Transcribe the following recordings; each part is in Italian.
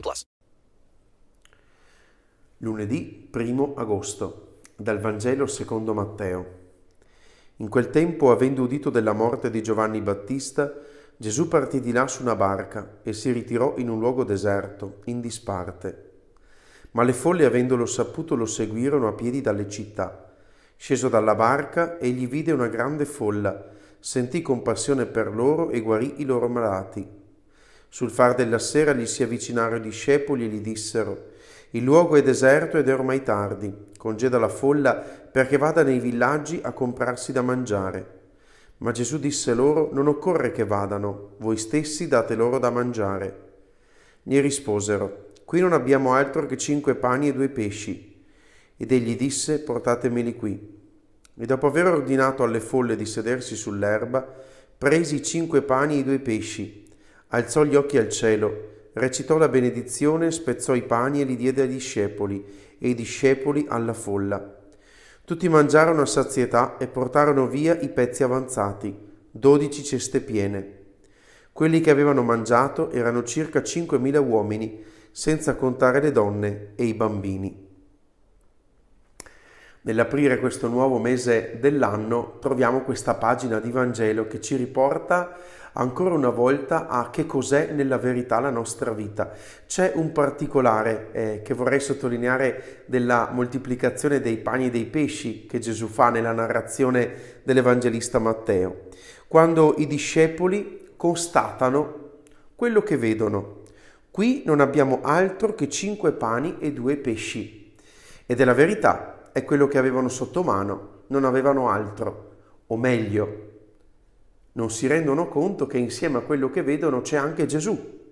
plus. Lunedì 1 agosto. Dal Vangelo secondo Matteo. In quel tempo, avendo udito della morte di Giovanni Battista, Gesù partì di là su una barca e si ritirò in un luogo deserto, in disparte ma le folle avendolo saputo lo seguirono a piedi dalle città. Sceso dalla barca, egli vide una grande folla, sentì compassione per loro e guarì i loro malati. Sul far della sera gli si avvicinarono i discepoli e gli dissero Il luogo è deserto ed è ormai tardi, congeda la folla perché vada nei villaggi a comprarsi da mangiare. Ma Gesù disse loro Non occorre che vadano, voi stessi date loro da mangiare. Gli risposero Qui non abbiamo altro che cinque pani e due pesci. Ed egli disse, portatemeli qui. E dopo aver ordinato alle folle di sedersi sull'erba, presi i cinque pani e i due pesci, alzò gli occhi al cielo, recitò la benedizione, spezzò i pani e li diede ai discepoli, e i discepoli alla folla. Tutti mangiarono a sazietà e portarono via i pezzi avanzati, dodici ceste piene. Quelli che avevano mangiato erano circa cinquemila uomini, senza contare le donne e i bambini. Nell'aprire questo nuovo mese dell'anno troviamo questa pagina di Vangelo che ci riporta ancora una volta a che cos'è nella verità la nostra vita. C'è un particolare eh, che vorrei sottolineare della moltiplicazione dei pani e dei pesci che Gesù fa nella narrazione dell'Evangelista Matteo, quando i discepoli constatano quello che vedono, Qui non abbiamo altro che cinque pani e due pesci. Ed è la verità, è quello che avevano sotto mano, non avevano altro. O meglio, non si rendono conto che insieme a quello che vedono c'è anche Gesù.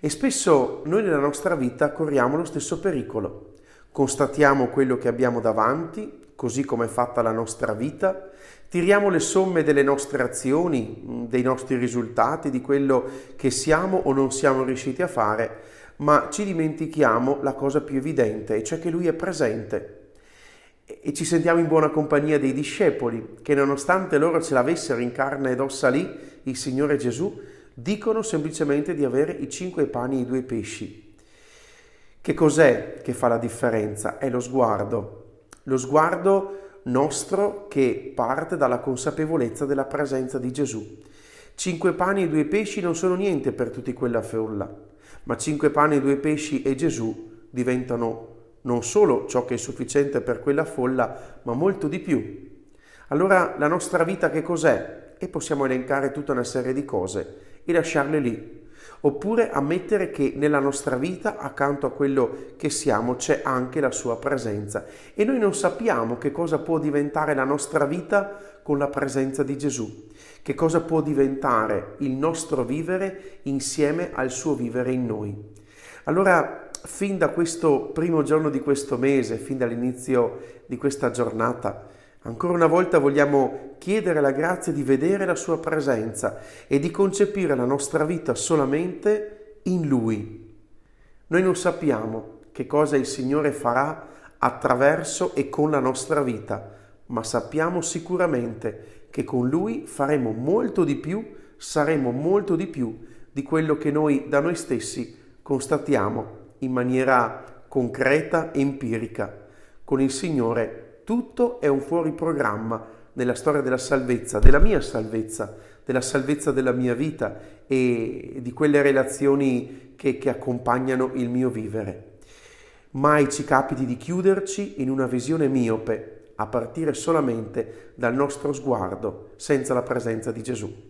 E spesso noi nella nostra vita corriamo lo stesso pericolo. Constatiamo quello che abbiamo davanti, così come è fatta la nostra vita, Tiriamo le somme delle nostre azioni, dei nostri risultati, di quello che siamo o non siamo riusciti a fare, ma ci dimentichiamo la cosa più evidente, cioè che Lui è presente. E ci sentiamo in buona compagnia dei discepoli, che nonostante loro ce l'avessero in carne ed ossa lì, il Signore Gesù, dicono semplicemente di avere i cinque pani e i due pesci. Che cos'è che fa la differenza? È lo sguardo. Lo sguardo nostro che parte dalla consapevolezza della presenza di Gesù. Cinque pani e due pesci non sono niente per tutti quella folla, ma cinque pani e due pesci e Gesù diventano non solo ciò che è sufficiente per quella folla, ma molto di più. Allora la nostra vita che cos'è? E possiamo elencare tutta una serie di cose e lasciarle lì, oppure ammettere che nella nostra vita, accanto a quello che siamo, c'è anche la sua presenza e noi non sappiamo che cosa può diventare la nostra vita con la presenza di Gesù, che cosa può diventare il nostro vivere insieme al suo vivere in noi. Allora, fin da questo primo giorno di questo mese, fin dall'inizio di questa giornata, Ancora una volta vogliamo chiedere la grazia di vedere la sua presenza e di concepire la nostra vita solamente in Lui. Noi non sappiamo che cosa il Signore farà attraverso e con la nostra vita, ma sappiamo sicuramente che con Lui faremo molto di più, saremo molto di più di quello che noi da noi stessi constatiamo in maniera concreta empirica. Con il Signore tutto è un fuori programma nella storia della salvezza, della mia salvezza, della salvezza della mia vita e di quelle relazioni che, che accompagnano il mio vivere. Mai ci capiti di chiuderci in una visione miope, a partire solamente dal nostro sguardo, senza la presenza di Gesù.